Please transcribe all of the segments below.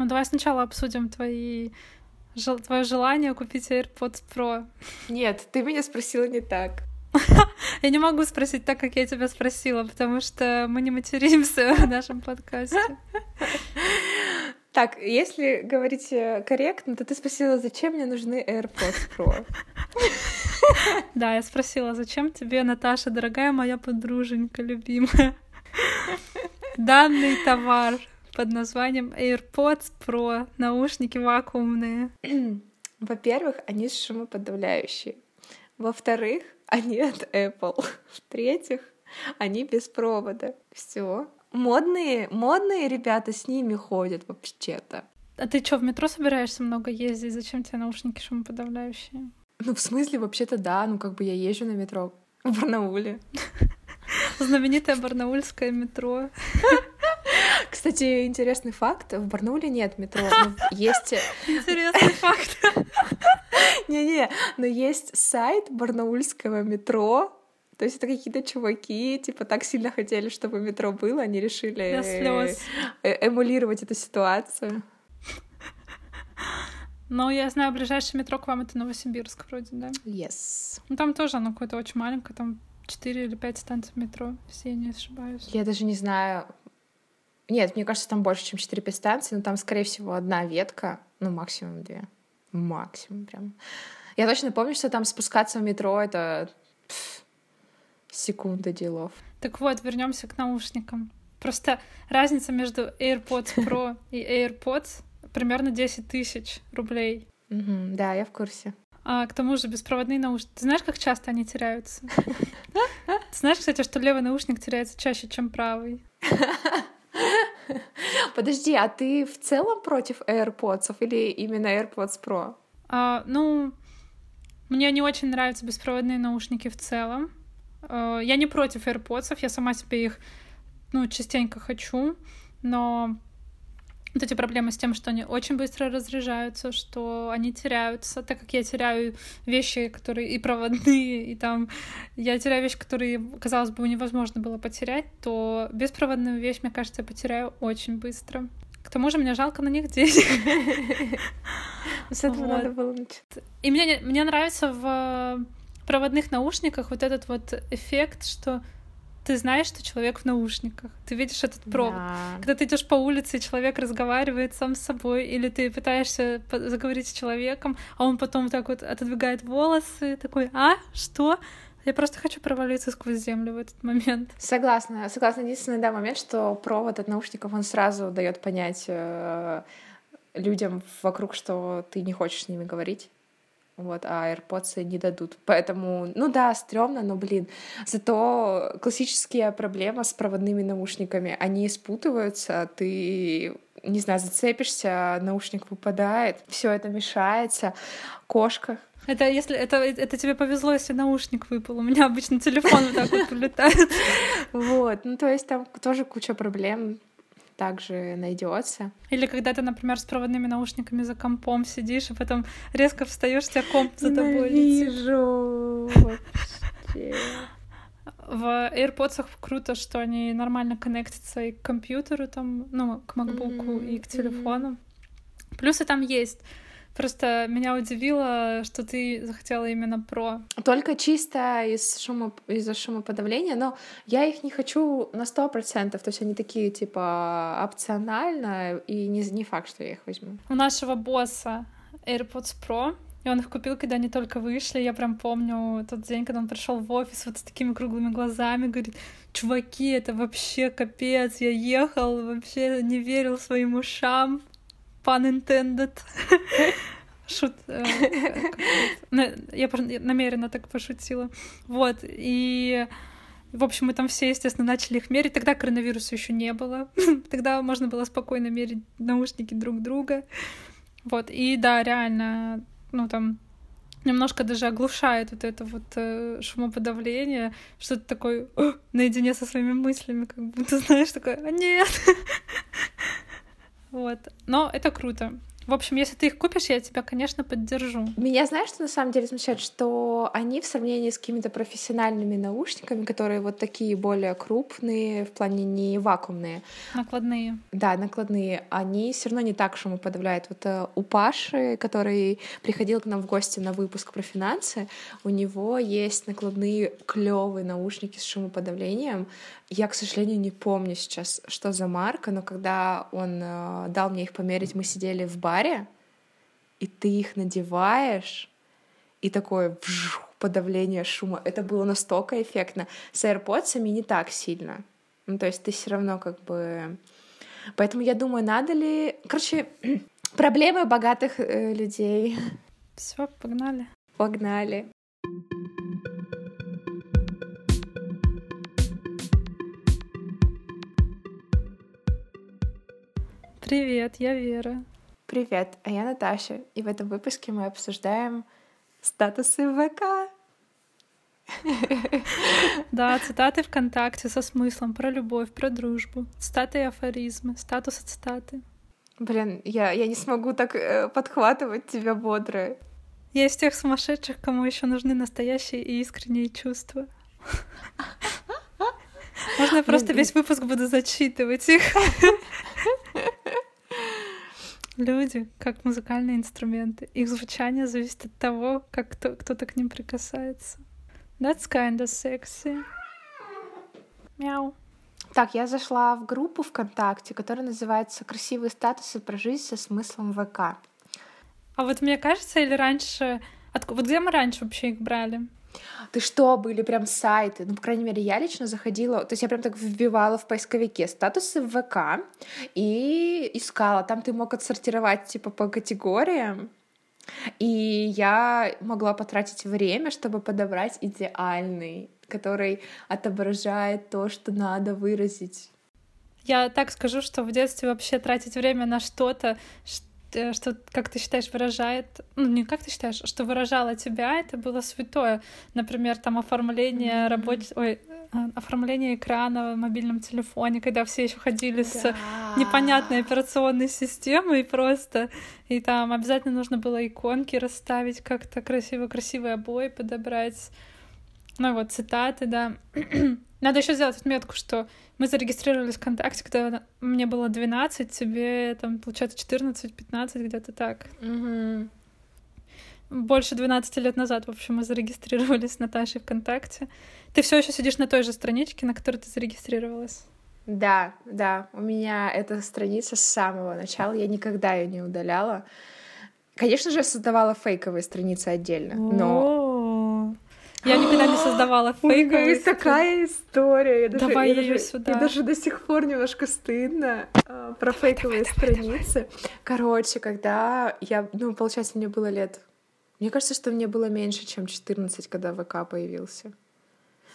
Ну, давай сначала обсудим твои жел... твое желание купить AirPods Pro. Нет, ты меня спросила не так. Я не могу спросить так, как я тебя спросила, потому что мы не материмся в нашем подкасте. Так, если говорить э, корректно, то ты спросила, зачем мне нужны AirPods Pro? Да, я спросила, зачем тебе, Наташа, дорогая моя подруженька, любимая, данный товар под названием AirPods Pro, наушники вакуумные. Во-первых, они шумоподавляющие. Во-вторых, они от Apple. В-третьих, они без провода. Все. Модные, модные ребята с ними ходят вообще-то. А ты что, в метро собираешься много ездить? Зачем тебе наушники шумоподавляющие? Ну, в смысле, вообще-то да. Ну, как бы я езжу на метро в Барнауле. Знаменитое барнаульское метро. Кстати, интересный факт. В Барнауле нет метро, есть... Интересный факт. Не-не, но есть сайт барнаульского метро, то есть это какие-то чуваки, типа, так сильно хотели, чтобы метро было, они решили э, эмулировать эту ситуацию. Ну, я знаю, ближайшее метро к вам это Новосибирск вроде, да? Yes. Ну, там тоже оно какое-то очень маленькое, там 4 или 5 станций метро, все, я не ошибаюсь. Я даже не знаю. Нет, мне кажется, там больше, чем 4-5 станций, но там, скорее всего, одна ветка, ну, максимум две. Максимум прям. Я точно помню, что там спускаться в метро — это пф, секунда делов. Так вот, вернемся к наушникам. Просто разница между AirPods Pro и AirPods примерно 10 тысяч рублей. Угу, да, я в курсе. А к тому же беспроводные наушники. Ты знаешь, как часто они теряются? Ты знаешь, кстати, что левый наушник теряется чаще, чем правый? Подожди, а ты в целом против AirPods или именно AirPods Pro? А, ну, мне не очень нравятся беспроводные наушники в целом. А, я не против AirPods, я сама себе их, ну, частенько хочу, но вот эти проблемы с тем, что они очень быстро разряжаются, что они теряются, так как я теряю вещи, которые и проводные, и там я теряю вещи, которые, казалось бы, невозможно было потерять, то беспроводную вещь, мне кажется, я потеряю очень быстро. К тому же мне жалко на них денег. С этого надо было начать. И мне, мне нравится в проводных наушниках вот этот вот эффект, что ты знаешь, что человек в наушниках, ты видишь этот провод. Да. Когда ты идешь по улице, и человек разговаривает сам с собой, или ты пытаешься заговорить с человеком, а он потом так вот отодвигает волосы, такой, а, что? Я просто хочу провалиться сквозь землю в этот момент. Согласна, согласна. Единственный да, момент, что провод от наушников, он сразу дает понять э, людям вокруг, что ты не хочешь с ними говорить вот, а AirPods не дадут. Поэтому, ну да, стрёмно, но, блин, зато классические проблемы с проводными наушниками, они спутываются, ты не знаю, зацепишься, наушник выпадает, все это мешается, кошка. Это если это, это тебе повезло, если наушник выпал. У меня обычно телефон вот так вот прилетает. Вот, ну то есть там тоже куча проблем также найдется. Или когда ты, например, с проводными наушниками за компом сидишь, и потом резко встаешь, тебя комп за тобой вообще. В AirPods круто, что они нормально коннектятся и к компьютеру, там, ну, к MacBook mm-hmm. и к телефону. Плюсы там есть. Просто меня удивило, что ты захотела именно про. Только чисто из шума, из-за шумоподавления, но я их не хочу на сто процентов, то есть они такие, типа, опционально, и не, не факт, что я их возьму. У нашего босса AirPods Pro, и он их купил, когда они только вышли. Я прям помню тот день, когда он пришел в офис вот с такими круглыми глазами, говорит, чуваки, это вообще капец, я ехал, вообще не верил своим ушам pun intended. Шут. Э, я намеренно так пошутила. Вот. И в общем, мы там все, естественно, начали их мерить. Тогда коронавируса еще не было. Тогда можно было спокойно мерить наушники друг друга. Вот. И да, реально, ну там немножко даже оглушает вот это вот э, шумоподавление, что ты такой наедине со своими мыслями, как будто знаешь, такой, а нет. Вот. Но это круто. В общем, если ты их купишь, я тебя, конечно, поддержу. Меня знаешь, что на самом деле смущает, что они в сравнении с какими-то профессиональными наушниками, которые вот такие более крупные, в плане не вакуумные. Накладные. Да, накладные. Они все равно не так шумоподавляют. Вот э, у Паши, который приходил к нам в гости на выпуск про финансы, у него есть накладные клевые наушники с шумоподавлением. Я, к сожалению, не помню сейчас, что за марка, но когда он э, дал мне их померить, мы сидели в баре, и ты их надеваешь, и такое вжух, подавление шума. Это было настолько эффектно. С AirPods не так сильно. Ну, то есть ты все равно как бы... Поэтому я думаю, надо ли... Короче, проблемы богатых э, людей. Все, погнали. Погнали. Привет, я Вера. Привет, а я Наташа. И в этом выпуске мы обсуждаем статусы ВК. Да, цитаты ВКонтакте со смыслом про любовь, про дружбу, цитаты и афоризмы, статусы цитаты. Блин, я, я не смогу так э, подхватывать тебя бодро. Я из тех сумасшедших, кому еще нужны настоящие и искренние чувства. Можно я просто весь выпуск буду зачитывать их. Люди, как музыкальные инструменты. Их звучание зависит от того, как кто, кто-то к ним прикасается. That's kinda sexy. Мяу. Так, я зашла в группу ВКонтакте, которая называется «Красивые статусы про жизнь со смыслом ВК». А вот мне кажется, или раньше... Отк... Вот где мы раньше вообще их брали? Ты что, были прям сайты? Ну, по крайней мере, я лично заходила, то есть я прям так вбивала в поисковике статусы в ВК и искала. Там ты мог отсортировать типа по категориям. И я могла потратить время, чтобы подобрать идеальный, который отображает то, что надо выразить. Я так скажу, что в детстве вообще тратить время на что-то, Э, что, как ты считаешь, выражает, ну, не как ты считаешь, что выражало тебя, это было святое. Например, там оформление mm-hmm. рабоч... Ой, э, оформление экрана в мобильном телефоне, когда все еще ходили да. с непонятной операционной системой просто, и там обязательно нужно было иконки расставить как-то красиво, красивые обои подобрать. Ну вот, цитаты, да. Надо еще сделать отметку, что мы зарегистрировались в ВКонтакте, когда мне было 12, тебе там, получается, 14-15, где-то так. Угу. Больше 12 лет назад, в общем, мы зарегистрировались с Наташей ВКонтакте. Ты все еще сидишь на той же страничке, на которой ты зарегистрировалась? Да, да. У меня эта страница с самого начала. Я никогда ее не удаляла. Конечно же, я создавала фейковые страницы отдельно, но я никогда не создавала фейковые. есть такая история. Я даже, Давай я ее даже, сюда. И даже до сих пор немножко стыдно а, про давай, фейковые давай, страницы. Давай. Короче, когда я, ну, получается, мне было лет... Мне кажется, что мне было меньше, чем 14, когда ВК появился.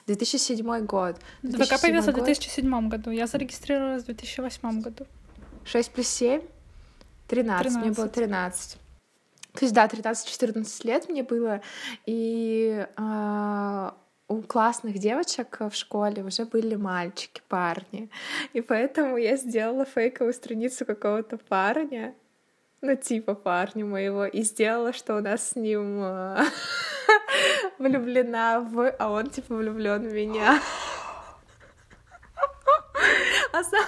2007 год. 2007 ВК появился год. в 2007 году. Я зарегистрировалась в 2008 году. 6 плюс 7? 13. 13. Мне было 13. То есть, да, 13-14 лет мне было, и э, у классных девочек в школе уже были мальчики, парни. И поэтому я сделала фейковую страницу какого-то парня, ну, типа парня моего, и сделала, что у нас с ним э, влюблена в... А он, типа, влюблен в меня. А сам,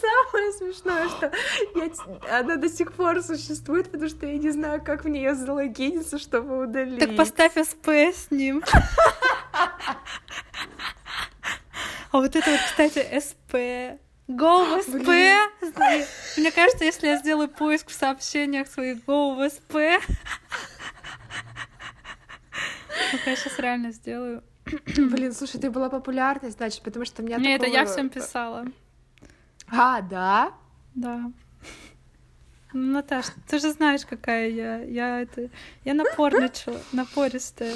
самое смешное, что я, она до сих пор существует, потому что я не знаю, как в нее залогиниться, чтобы удалить. Так поставь СП с ним. А вот это вот, кстати, СП. Go в СП. Мне кажется, если я сделаю поиск в сообщениях своих Go в СП. Ну, я сейчас реально сделаю. Блин, слушай, ты была популярной, значит, потому что меня Не, такого... это я всем писала. А, да? Да. Ну, Наташ, ты же знаешь, какая я. Я это... Я напорничала, напористая.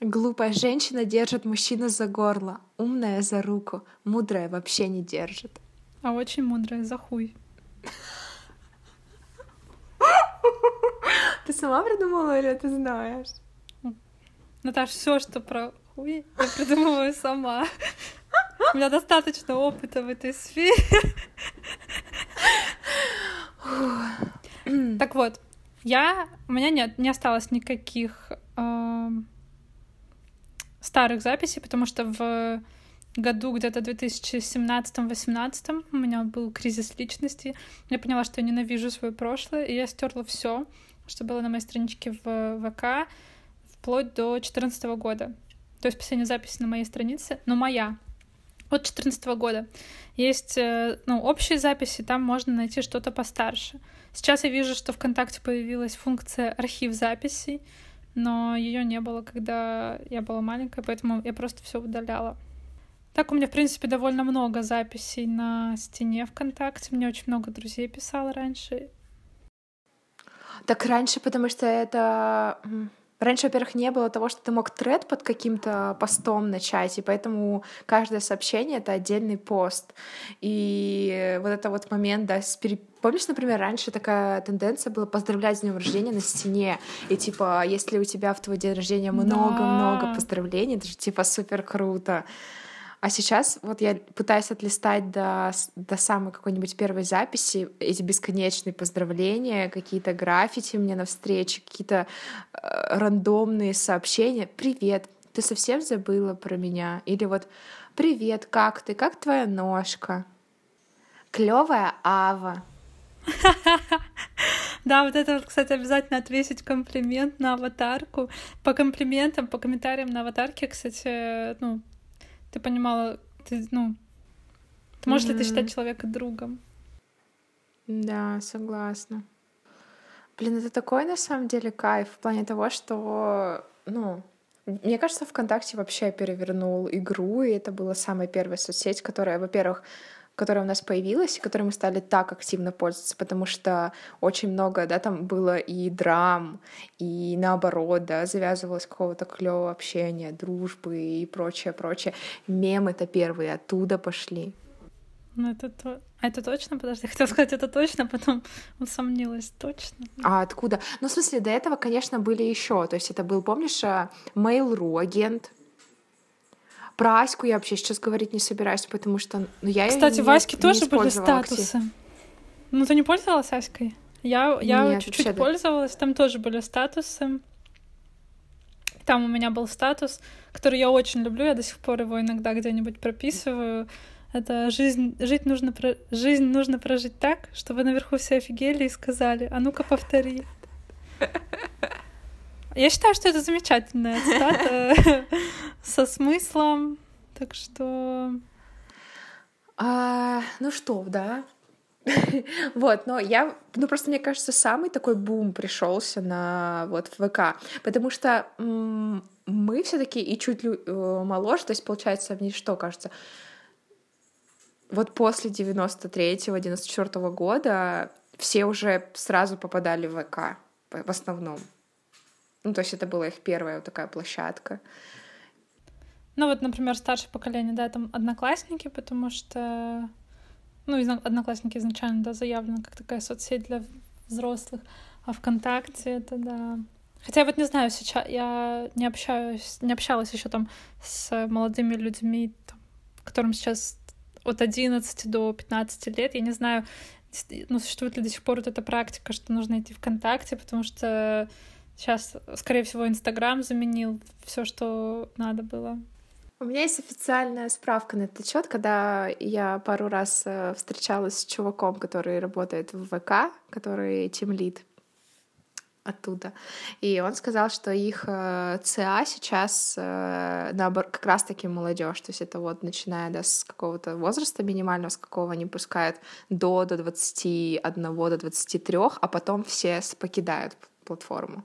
Глупая женщина держит мужчину за горло, умная за руку, мудрая вообще не держит. А очень мудрая за хуй. Ты сама придумала или ты знаешь? Наташ, все, что про хуй, я придумываю сама. У меня достаточно опыта в этой сфере. Так вот, я... У меня нет, не осталось никаких э, старых записей, потому что в году где-то 2017-18 у меня был кризис личности. Я поняла, что я ненавижу свое прошлое, и я стерла все, что было на моей страничке в ВК, вплоть до 2014 года. То есть последняя запись на моей странице, но моя, от 2014 года. Есть э, ну, общие записи, там можно найти что-то постарше. Сейчас я вижу, что ВКонтакте появилась функция архив записей, но ее не было, когда я была маленькая, поэтому я просто все удаляла. Так у меня, в принципе, довольно много записей на стене ВКонтакте. Мне очень много друзей писало раньше. Так раньше, потому что это Раньше, во-первых, не было того, что ты мог тред под каким-то постом начать, и поэтому каждое сообщение — это отдельный пост. И вот это вот момент, да, с пере... Помнишь, например, раньше такая тенденция была поздравлять с днем рождения на стене, и типа, если у тебя в твой день рождения много-много да. поздравлений, это же типа супер круто. А сейчас вот я пытаюсь отлистать до, до самой какой-нибудь первой записи эти бесконечные поздравления, какие-то граффити мне на встрече, какие-то э, рандомные сообщения. «Привет, ты совсем забыла про меня?» Или вот «Привет, как ты? Как твоя ножка?» Клевая Ава. Да, вот это вот, кстати, обязательно отвесить комплимент на аватарку. По комплиментам, по комментариям на аватарке, кстати, ну, ты понимала, ты, ну, ты можешь mm-hmm. ли ты считать человека другом? Да, согласна. Блин, это такой на самом деле кайф в плане того, что, ну, мне кажется, ВКонтакте вообще перевернул игру, и это была самая первая соцсеть, которая, во-первых, которая у нас появилась, и которой мы стали так активно пользоваться, потому что очень много, да, там было и драм, и наоборот, да, завязывалось какого-то клевого общения, дружбы и прочее, прочее. Мемы-то первые оттуда пошли. Ну, это то... А это точно? Подожди, хотела сказать, это точно, потом усомнилась. Точно? А откуда? Ну, в смысле, до этого, конечно, были еще. То есть это был, помнишь, э, Mail.ru агент, про Аську я вообще сейчас говорить не собираюсь, потому что ну, я Кстати, в Аське тоже были статусы. Актив. Ну, ты не пользовалась Аськой? Я, я чуть-чуть пользовалась, там тоже были статусы. Там у меня был статус, который я очень люблю, я до сих пор его иногда где-нибудь прописываю. Это жизнь, жить нужно, про... жизнь нужно прожить так, чтобы наверху все офигели и сказали, а ну-ка повтори. Я считаю, что это замечательная цитата со смыслом, так что... А, ну что, да. вот, но я, ну просто мне кажется, самый такой бум пришелся на вот ВК, потому что мы все-таки и чуть э, моложе, то есть получается мне что кажется, вот после 93-го, 94-го года все уже сразу попадали в ВК в основном. Ну, то есть это была их первая вот такая площадка. Ну, вот, например, старшее поколение, да, там одноклассники, потому что, ну, одноклассники изначально, да, заявлено как такая соцсеть для взрослых, а ВКонтакте это, да. Хотя я вот не знаю, сейчас я не общаюсь, не общалась еще там с молодыми людьми, там, которым сейчас от 11 до 15 лет, я не знаю, ну, существует ли до сих пор вот эта практика, что нужно идти ВКонтакте, потому что Сейчас, скорее всего, Инстаграм заменил все, что надо было. У меня есть официальная справка на этот счет, когда я пару раз э, встречалась с чуваком, который работает в ВК, который тимлид оттуда. И он сказал, что их э, ЦА сейчас э, наоборот, как раз-таки молодежь. То есть это вот начиная да, с какого-то возраста минимального, с какого они пускают до, до 21, до 23, а потом все покидают платформу.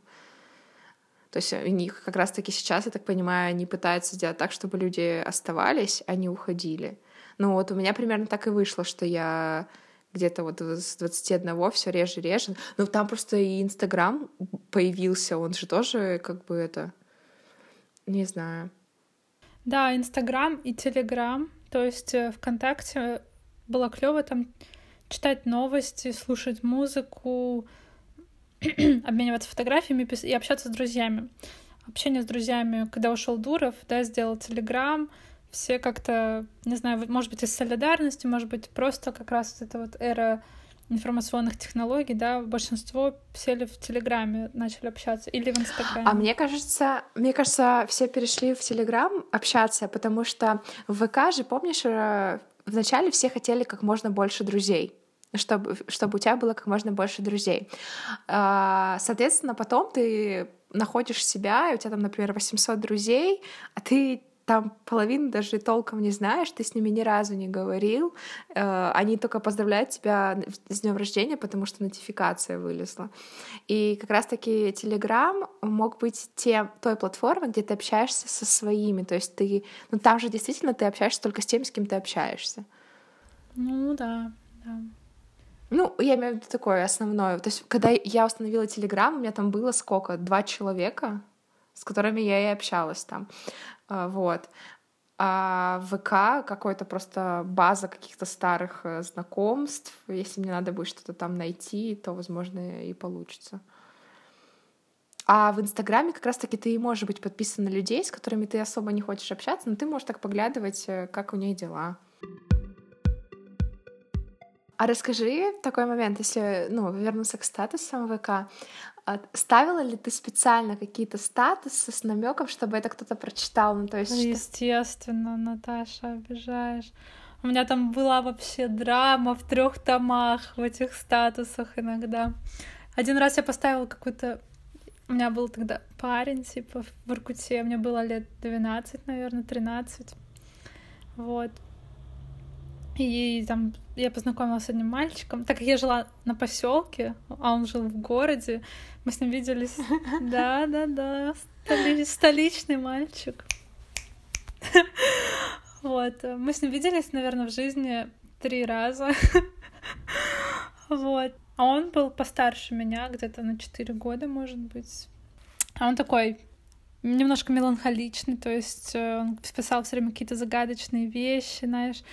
То есть у них как раз-таки сейчас, я так понимаю, они пытаются сделать так, чтобы люди оставались, а не уходили. Ну вот у меня примерно так и вышло, что я где-то вот с 21 все реже реже. Но там просто и Инстаграм появился, он же тоже как бы это... Не знаю. Да, Инстаграм и Телеграм. То есть э, ВКонтакте было клево там читать новости, слушать музыку, обмениваться фотографиями и общаться с друзьями. Общение с друзьями, когда ушел Дуров, да, сделал Телеграм, все как-то, не знаю, может быть, из солидарности, может быть, просто как раз вот эта вот эра информационных технологий, да, большинство сели в Телеграме, начали общаться, или в Инстаграме. А мне кажется, мне кажется, все перешли в Телеграм общаться, потому что в ВК же, помнишь, э, вначале все хотели как можно больше друзей чтобы, чтобы у тебя было как можно больше друзей. А, соответственно, потом ты находишь себя, и у тебя там, например, 800 друзей, а ты там половину даже толком не знаешь, ты с ними ни разу не говорил, э, они только поздравляют тебя с днем рождения, потому что нотификация вылезла. И как раз-таки Telegram мог быть тем, той платформой, где ты общаешься со своими, то есть ты, ну там же действительно ты общаешься только с тем, с кем ты общаешься. Ну да, да. Ну, я имею в виду такое основное. То есть, когда я установила Телеграм, у меня там было сколько? Два человека, с которыми я и общалась там. А, вот. А ВК какой-то просто база каких-то старых э, знакомств. Если мне надо будет что-то там найти, то, возможно, и получится. А в Инстаграме как раз-таки ты можешь быть подписан на людей, с которыми ты особо не хочешь общаться, но ты можешь так поглядывать, э, как у них дела. А расскажи такой момент, если, ну, вернуться к статусам ВК. А ставила ли ты специально какие-то статусы с намеком, чтобы это кто-то прочитал? Ну, то есть, Естественно, Наташа, обижаешь. У меня там была вообще драма в трех томах в этих статусах иногда. Один раз я поставила какой-то... У меня был тогда парень, типа, в Иркуте. Мне было лет 12, наверное, 13. Вот. И там я познакомилась с одним мальчиком. Так как я жила на поселке, а он жил в городе, мы с ним виделись. Да, да, да. Столичный мальчик. Вот. Мы с ним виделись, наверное, в жизни три раза. Вот. А он был постарше меня, где-то на четыре года, может быть. А он такой немножко меланхоличный, то есть э, он писал все время какие-то загадочные вещи, знаешь,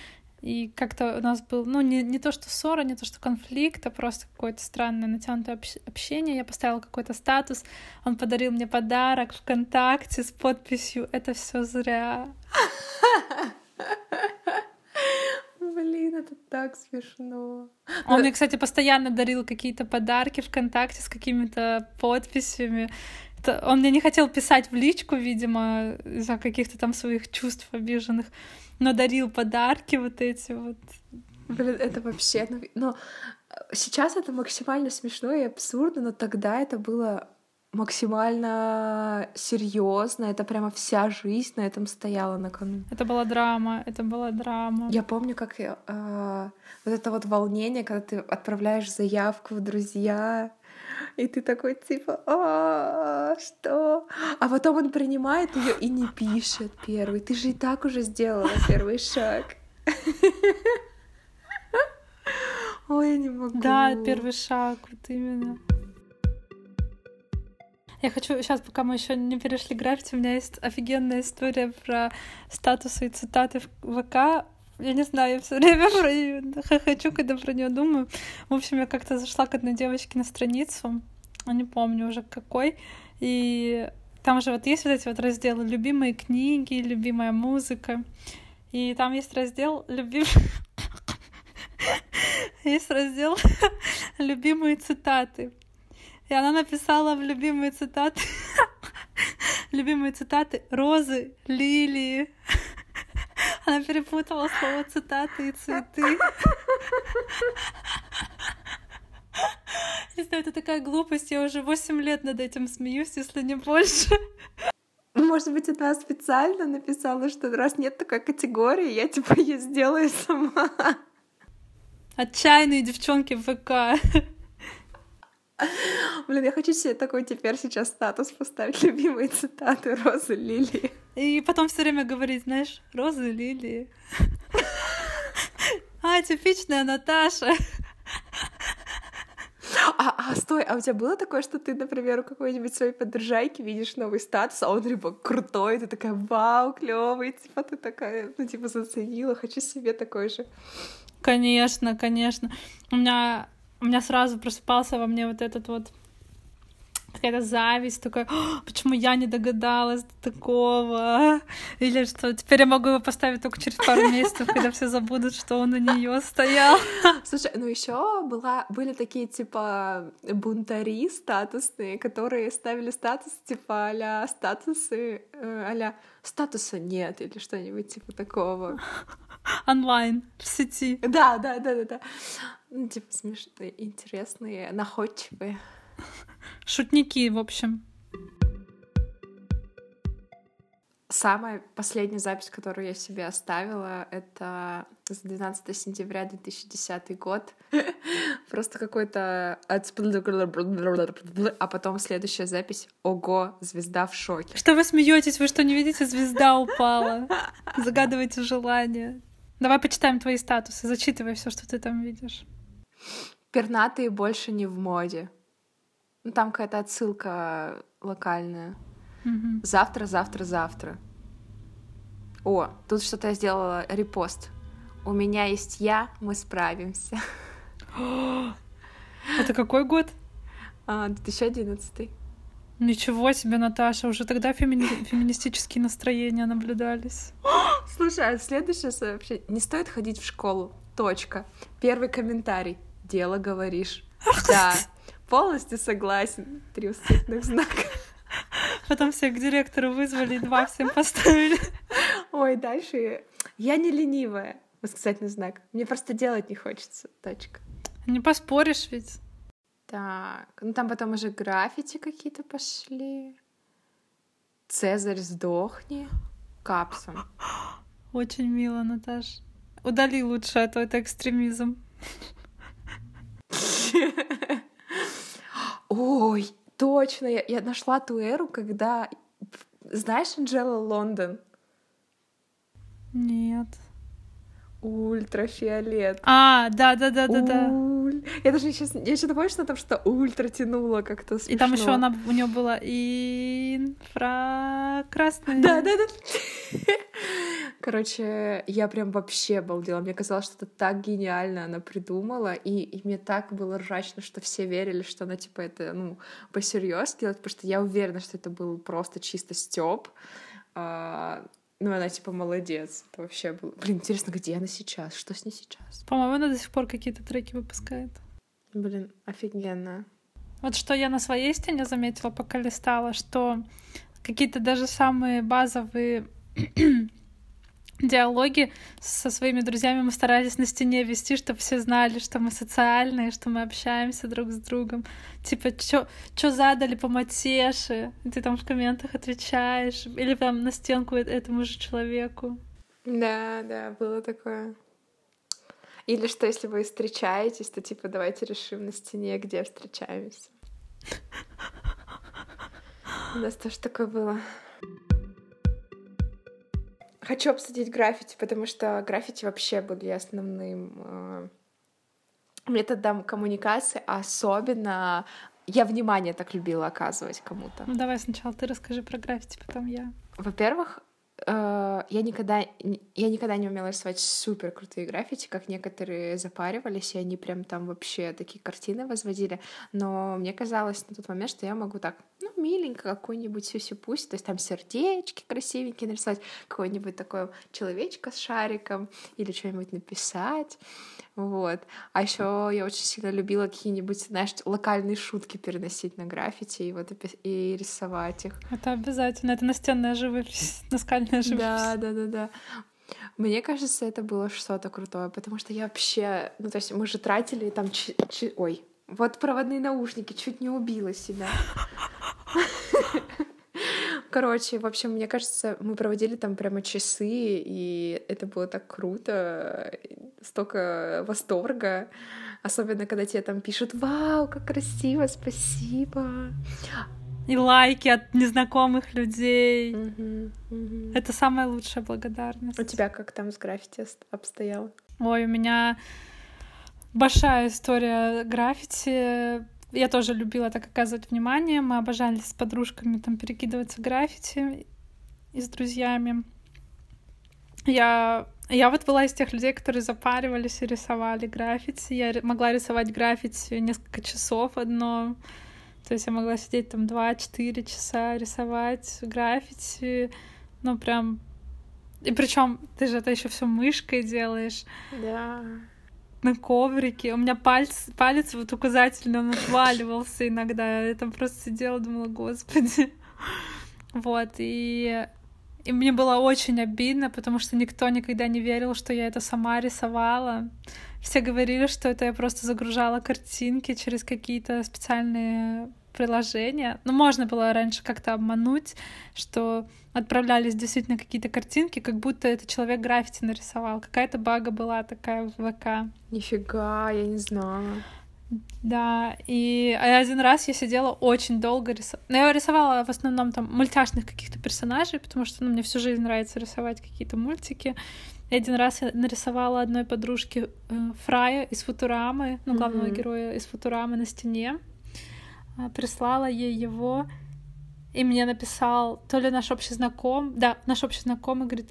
и как-то у нас был, ну, не, не то что ссора, не то что конфликт, а просто какое-то странное натянутое общение. Я поставила какой-то статус, он подарил мне подарок ВКонтакте с подписью «Это все зря». Блин, это так смешно. Он мне, кстати, постоянно дарил какие-то подарки ВКонтакте с какими-то подписями. Он мне не хотел писать в личку, видимо, из-за каких-то там своих чувств обиженных надарил подарки вот эти вот. Блин, это вообще... Ну, но сейчас это максимально смешно и абсурдно, но тогда это было максимально серьезно, это прямо вся жизнь на этом стояла на кону. Это была драма, это была драма. Я помню, как э, вот это вот волнение, когда ты отправляешь заявку в друзья, и ты такой типа, что? А потом он принимает ее и не пишет первый. Ты же и так уже сделала первый шаг. Ой, я не могу. Да, первый шаг, вот именно. Я хочу сейчас, пока мы еще не перешли граффити, у меня есть офигенная история про статусы и цитаты в ВК. Я не знаю, я все время про нее хочу, когда про нее думаю. В общем, я как-то зашла к одной девочке на страницу, не помню уже какой, и там же вот есть вот эти вот разделы «Любимые книги», «Любимая музыка», и там есть раздел «Любим...» Есть раздел «Любимые цитаты». И она написала в любимые цитаты любимые цитаты розы, лилии, она перепутала слово цитаты и цветы. Не знаю, это такая глупость, я уже 8 лет над этим смеюсь, если не больше. Может быть, она специально написала, что раз нет такой категории, я типа ее сделаю сама. Отчаянные девчонки в ВК. Блин, я хочу себе такой теперь сейчас статус поставить любимые цитаты Розы Лилии. И потом все время говорить, знаешь, Розы Лилии. А, типичная Наташа. А, а, стой, а у тебя было такое, что ты, например, у какой-нибудь своей подружайки видишь новый статус, а он типа крутой, ты такая, вау, клевый, типа ты такая, ну типа заценила, хочу себе такой же. Конечно, конечно. У меня у меня сразу просыпался во мне вот этот вот какая-то зависть, такой, почему я не догадалась до такого, или что теперь я могу его поставить только через пару месяцев, когда все забудут, что он у нее стоял. Слушай, ну еще была, были такие типа бунтари статусные, которые ставили статус типа а статусы, а статуса нет или что-нибудь типа такого. Онлайн, в сети. Да, да, да, да, да. Ну, типа смешные, интересные, находчивые. Шутники, в общем. Самая последняя запись, которую я себе оставила, это с 12 сентября 2010 год. Просто какой-то... А потом следующая запись. Ого, звезда в шоке. Что вы смеетесь? Вы что, не видите? Звезда упала. Загадывайте желание. Давай почитаем твои статусы. Зачитывай все, что ты там видишь. Пернатые больше не в моде. Ну, там какая-то отсылка локальная. Мгм. Завтра, завтра, завтра. О, тут что-то я сделала репост. У меня есть я, мы справимся. Это какой год? А, 2011. Ничего себе, Наташа, уже тогда фемини- феминистические настроения наблюдались. Слушай, а следующее сообщение. Не стоит ходить в школу. Точка. Первый комментарий. Дело говоришь. Да, полностью согласен. Три восклицательных знака. Потом всех к директору вызвали и два всем поставили. Ой, дальше. Я не ленивая. Восклицательный знак. Мне просто делать не хочется. Точка. Не поспоришь ведь. Так, ну там потом уже граффити какие-то пошли. Цезарь, сдохни. Капсом. Очень мило, Наташ. Удали лучше, а то это экстремизм. Ой, точно, я, я нашла ту эру, когда... Знаешь Анджела Лондон? Нет. Ультрафиолет. А, да, да, да, да, да. Уль. Я даже сейчас... Я что-то помню, что там что ультра тянуло как-то смешно. И там еще она у нее была инфракрасная. Да, да, да. Короче, я прям вообще обалдела. Мне казалось, что это так гениально она придумала, и, и мне так было ржачно, что все верили, что она, типа, это, ну, посерьез делает, потому что я уверена, что это был просто чисто стёб. А, ну, она, типа, молодец. Это вообще было... Блин, интересно, где она сейчас? Что с ней сейчас? По-моему, она до сих пор какие-то треки выпускает. Блин, офигенно. Вот что я на своей стене заметила, пока листала, что какие-то даже самые базовые диалоги со своими друзьями мы старались на стене вести, чтобы все знали, что мы социальные, что мы общаемся друг с другом. Типа, что задали по матеше? Ты там в комментах отвечаешь. Или там на стенку э- этому же человеку. Да, да, было такое. Или что, если вы встречаетесь, то типа давайте решим на стене, где встречаемся. У нас тоже такое было. Хочу обсудить граффити, потому что граффити вообще были основным э, методом коммуникации, а особенно я внимание так любила оказывать кому-то. Ну давай сначала ты расскажи про граффити, потом я. Во-первых, э, я никогда, я никогда не умела рисовать супер крутые граффити, как некоторые запаривались, и они прям там вообще такие картины возводили. Но мне казалось на тот момент, что я могу так, ну, миленько какой-нибудь сюси пусть то есть там сердечки красивенькие нарисовать, какой-нибудь такой человечка с шариком или что-нибудь написать. Вот. А еще я очень сильно любила какие-нибудь, знаешь, локальные шутки переносить на граффити и вот и рисовать их. Это обязательно. Это настенная живопись, наскальная живопись. Да, да, да, да. Мне кажется, это было что-то крутое, потому что я вообще, ну то есть мы же тратили там, чи- чи- ой, вот проводные наушники, чуть не убила себя. Короче, в общем, мне кажется, мы проводили там прямо часы, и это было так круто, столько восторга, особенно когда тебе там пишут «Вау, как красиво, спасибо!» И лайки от незнакомых людей. Мгм, мгм. Это самая лучшая благодарность. У тебя как там с граффити обстояло? Ой, у меня большая история граффити. Я тоже любила так оказывать внимание. Мы обожали с подружками там перекидываться граффити и с друзьями. Я, я вот была из тех людей, которые запаривались и рисовали граффити. Я могла рисовать граффити несколько часов одно. То есть я могла сидеть там 2-4 часа, рисовать граффити, ну прям... И причем ты же это еще все мышкой делаешь. Да. На коврике. У меня палец, палец вот указательный, он отваливался иногда. Я там просто сидела, думала, господи. Вот, и и мне было очень обидно, потому что никто никогда не верил, что я это сама рисовала. Все говорили, что это я просто загружала картинки через какие-то специальные приложения. Ну, можно было раньше как-то обмануть, что отправлялись действительно какие-то картинки, как будто это человек граффити нарисовал. Какая-то бага была такая в ВК. Нифига, я не знала. Да, и один раз я сидела очень долго рисовала. Но я рисовала в основном там мультяшных каких-то персонажей, потому что ну, мне всю жизнь нравится рисовать какие-то мультики. И один раз я нарисовала одной подружке э, Фрая из Футурамы, ну, главного mm-hmm. героя из Футурамы на стене. Э, прислала ей его, и мне написал то ли наш общий знакомый, да, наш общий знакомый говорит,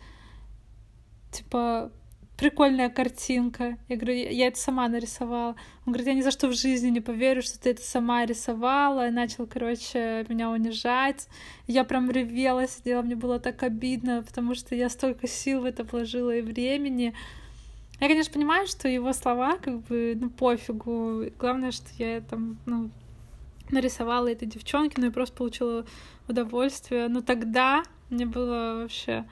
типа, прикольная картинка. Я говорю, я это сама нарисовала. Он говорит, я ни за что в жизни не поверю, что ты это сама рисовала. И начал, короче, меня унижать. Я прям ревела, сидела, мне было так обидно, потому что я столько сил в это вложила и времени. Я, конечно, понимаю, что его слова, как бы, ну, пофигу. Главное, что я там, ну, нарисовала этой девчонке, но я просто получила удовольствие. Но тогда мне было вообще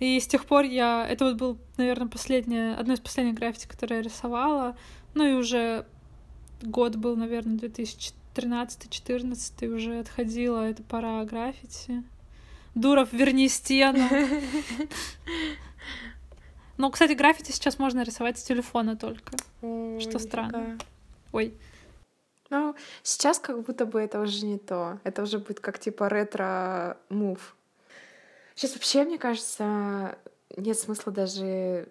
и с тех пор я... Это вот был, наверное, последнее... Одно из последних граффити, которое я рисовала. Ну и уже год был, наверное, 2013-2014, уже отходила эта пора граффити. Дуров, верни стену. Ну, кстати, граффити сейчас можно рисовать с телефона только. Ой, что странно. Ой. Ну, сейчас как будто бы это уже не то. Это уже будет как типа ретро-мув. Сейчас вообще, мне кажется, нет смысла даже...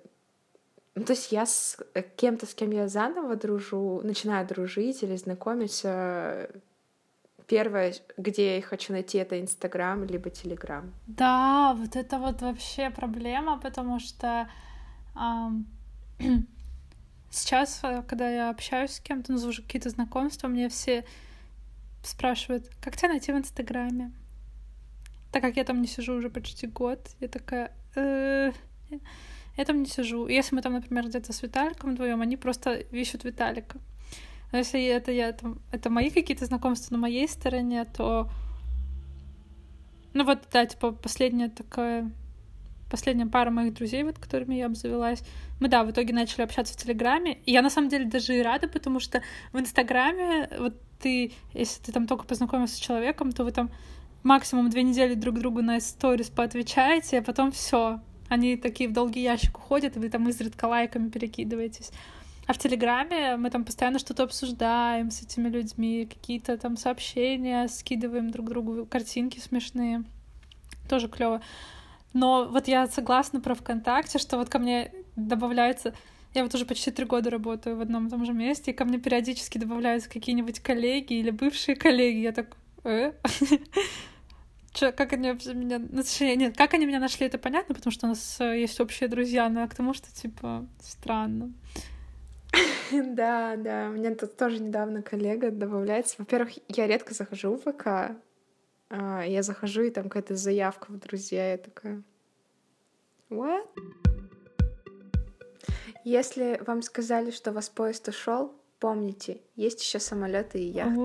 Ну, то есть я с кем-то, с кем я заново дружу, начинаю дружить или знакомиться, первое, где я хочу найти, это Инстаграм либо Телеграм. Да, вот это вот вообще проблема, потому что эм, сейчас, э, когда я общаюсь с кем-то, ну, какие-то знакомства, мне все спрашивают, как тебя найти в Инстаграме? так как я там не сижу уже почти год, я такая, э, я там не сижу. Если мы там, например, где-то с Виталиком вдвоем, они просто ищут Виталика. Но если это я там, это мои какие-то знакомства на моей стороне, то ну вот, да, типа последняя такая последняя пара моих друзей, вот которыми я обзавелась, мы, да, в итоге начали общаться в Телеграме. И я на самом деле даже и рада, потому что в Инстаграме вот ты, если ты там только познакомился с человеком, то вы там максимум две недели друг другу на сторис поотвечаете, а потом все. Они такие в долгий ящик уходят, и вы там изредка лайками перекидываетесь. А в Телеграме мы там постоянно что-то обсуждаем с этими людьми, какие-то там сообщения, скидываем друг другу картинки смешные. Тоже клево. Но вот я согласна про ВКонтакте, что вот ко мне добавляется... Я вот уже почти три года работаю в одном и том же месте, и ко мне периодически добавляются какие-нибудь коллеги или бывшие коллеги. Я так... Э? Че, как они меня... Нет, как они меня нашли, это понятно, потому что у нас э, есть общие друзья, но к тому, что, типа, странно. Да, да, у меня тут тоже недавно коллега добавляется. Во-первых, я редко захожу в ВК. А, я захожу, и там какая-то заявка в друзья, я такая... What? Если вам сказали, что вас поезд ушел, помните, есть еще самолеты и яхты.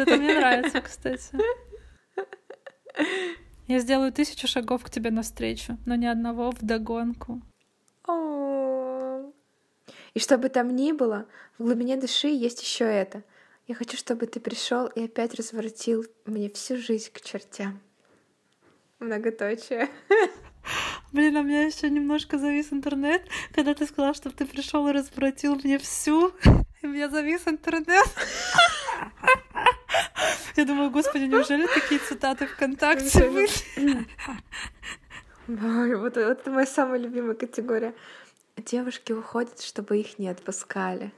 Это мне нравится, кстати. Я сделаю тысячу шагов к тебе навстречу, но ни одного вдогонку. И что бы там ни было, в глубине души есть еще это. Я хочу, чтобы ты пришел и опять разворотил мне всю жизнь к чертям. Многоточие. Блин, а у меня еще немножко завис интернет, когда ты сказала, чтобы ты пришел и разворотил мне всю. И у меня завис интернет. Я думаю, господи, неужели такие цитаты ВКонтакте были? Вот это моя самая любимая категория. Девушки уходят, чтобы их не отпускали.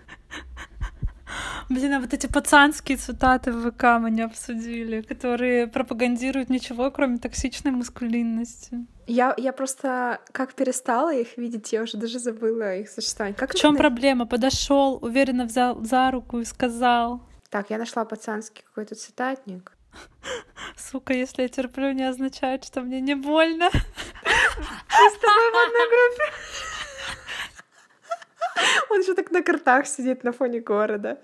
Блин, а вот эти пацанские цитаты в ВК мы не обсудили, которые пропагандируют ничего, кроме токсичной маскулинности. Я, я просто как перестала их видеть, я уже даже забыла их существование. Как в чем проблема? Подошел, уверенно взял за руку и сказал. Так, я нашла пацанский какой-то цитатник. Сука, если я терплю, не означает, что мне не больно. Мы с тобой в одной группе. Он же так на картах сидит на фоне города.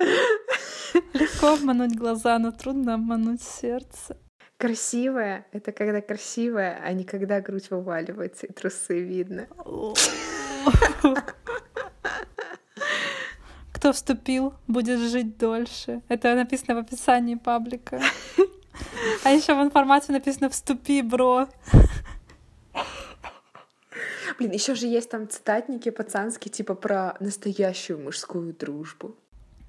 Легко обмануть глаза, но трудно обмануть сердце. Красивая — это когда красивая, а не когда грудь вываливается и трусы видно. Кто вступил, будет жить дольше. Это написано в описании паблика. А еще в информации написано «Вступи, бро». Блин, еще же есть там цитатники пацанские, типа про настоящую мужскую дружбу.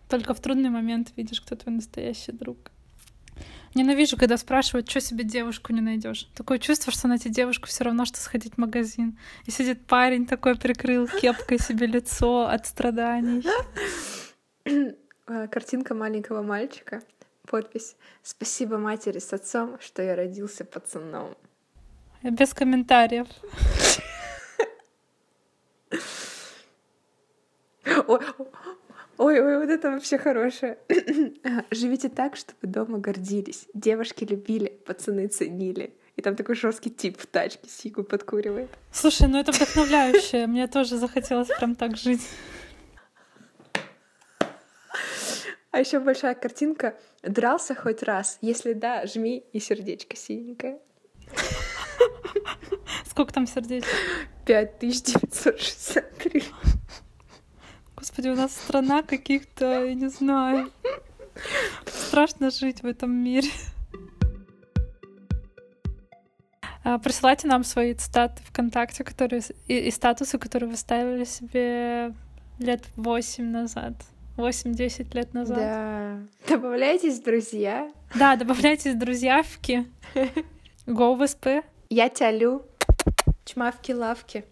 Только в трудный момент видишь, кто твой настоящий друг. Ненавижу, когда спрашивают, что себе девушку не найдешь. Такое чувство, что найти девушку все равно, что сходить в магазин. И сидит парень такой, прикрыл кепкой себе лицо от страданий. А, картинка маленького мальчика. Подпись. Спасибо матери с отцом, что я родился пацаном. Без комментариев. Ой, ой, ой, вот это вообще хорошее. Живите так, чтобы дома гордились. Девушки любили, пацаны ценили. И там такой жесткий тип в тачке сику подкуривает. Слушай, ну это вдохновляюще. Мне тоже захотелось прям так жить. А еще большая картинка. Дрался хоть раз? Если да, жми и сердечко синенькое. Сколько там сердечек? 5963. Господи, у нас страна каких-то, я не знаю. Страшно жить в этом мире. А, присылайте нам свои цитаты ВКонтакте, которые и, и статусы, которые вы ставили себе лет восемь назад. 8-10 лет назад. Да. Добавляйтесь, друзья. Да, добавляйтесь, друзьявки. Go в СП. Я тялю. Чмавки-лавки.